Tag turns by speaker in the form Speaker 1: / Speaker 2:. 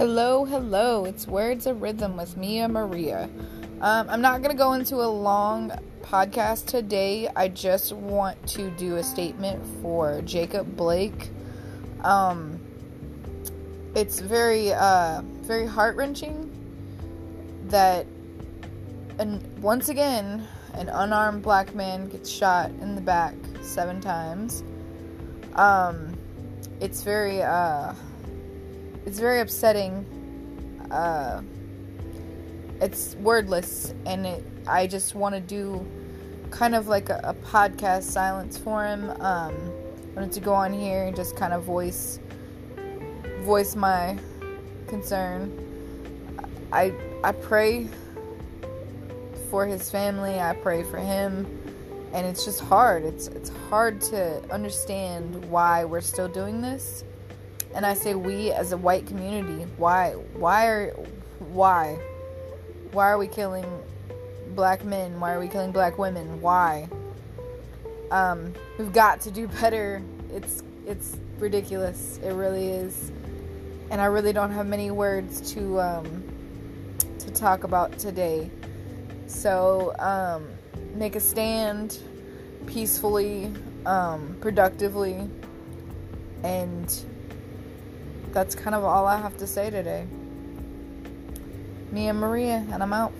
Speaker 1: Hello, hello. It's Words of Rhythm with Mia Maria. Um, I'm not going to go into a long podcast today. I just want to do a statement for Jacob Blake. Um, it's very, uh, very heart wrenching that, and once again, an unarmed black man gets shot in the back seven times. Um, it's very, uh, it's very upsetting. Uh, it's wordless, and it, I just want to do kind of like a, a, podcast silence for him. Um, I wanted to go on here and just kind of voice voice my concern. I I pray for his family. I pray for him, and it's just hard. It's it's hard to understand why we're still doing this and I say we as a white community, why why are why why are we killing black men? Why are we killing black women? Why? Um, we've got to do better. It's it's ridiculous. It really is. And I really don't have many words to um, to talk about today. So um, make a stand peacefully, um, productively, and that's kind of all I have to say today. Mia Maria, and I'm out.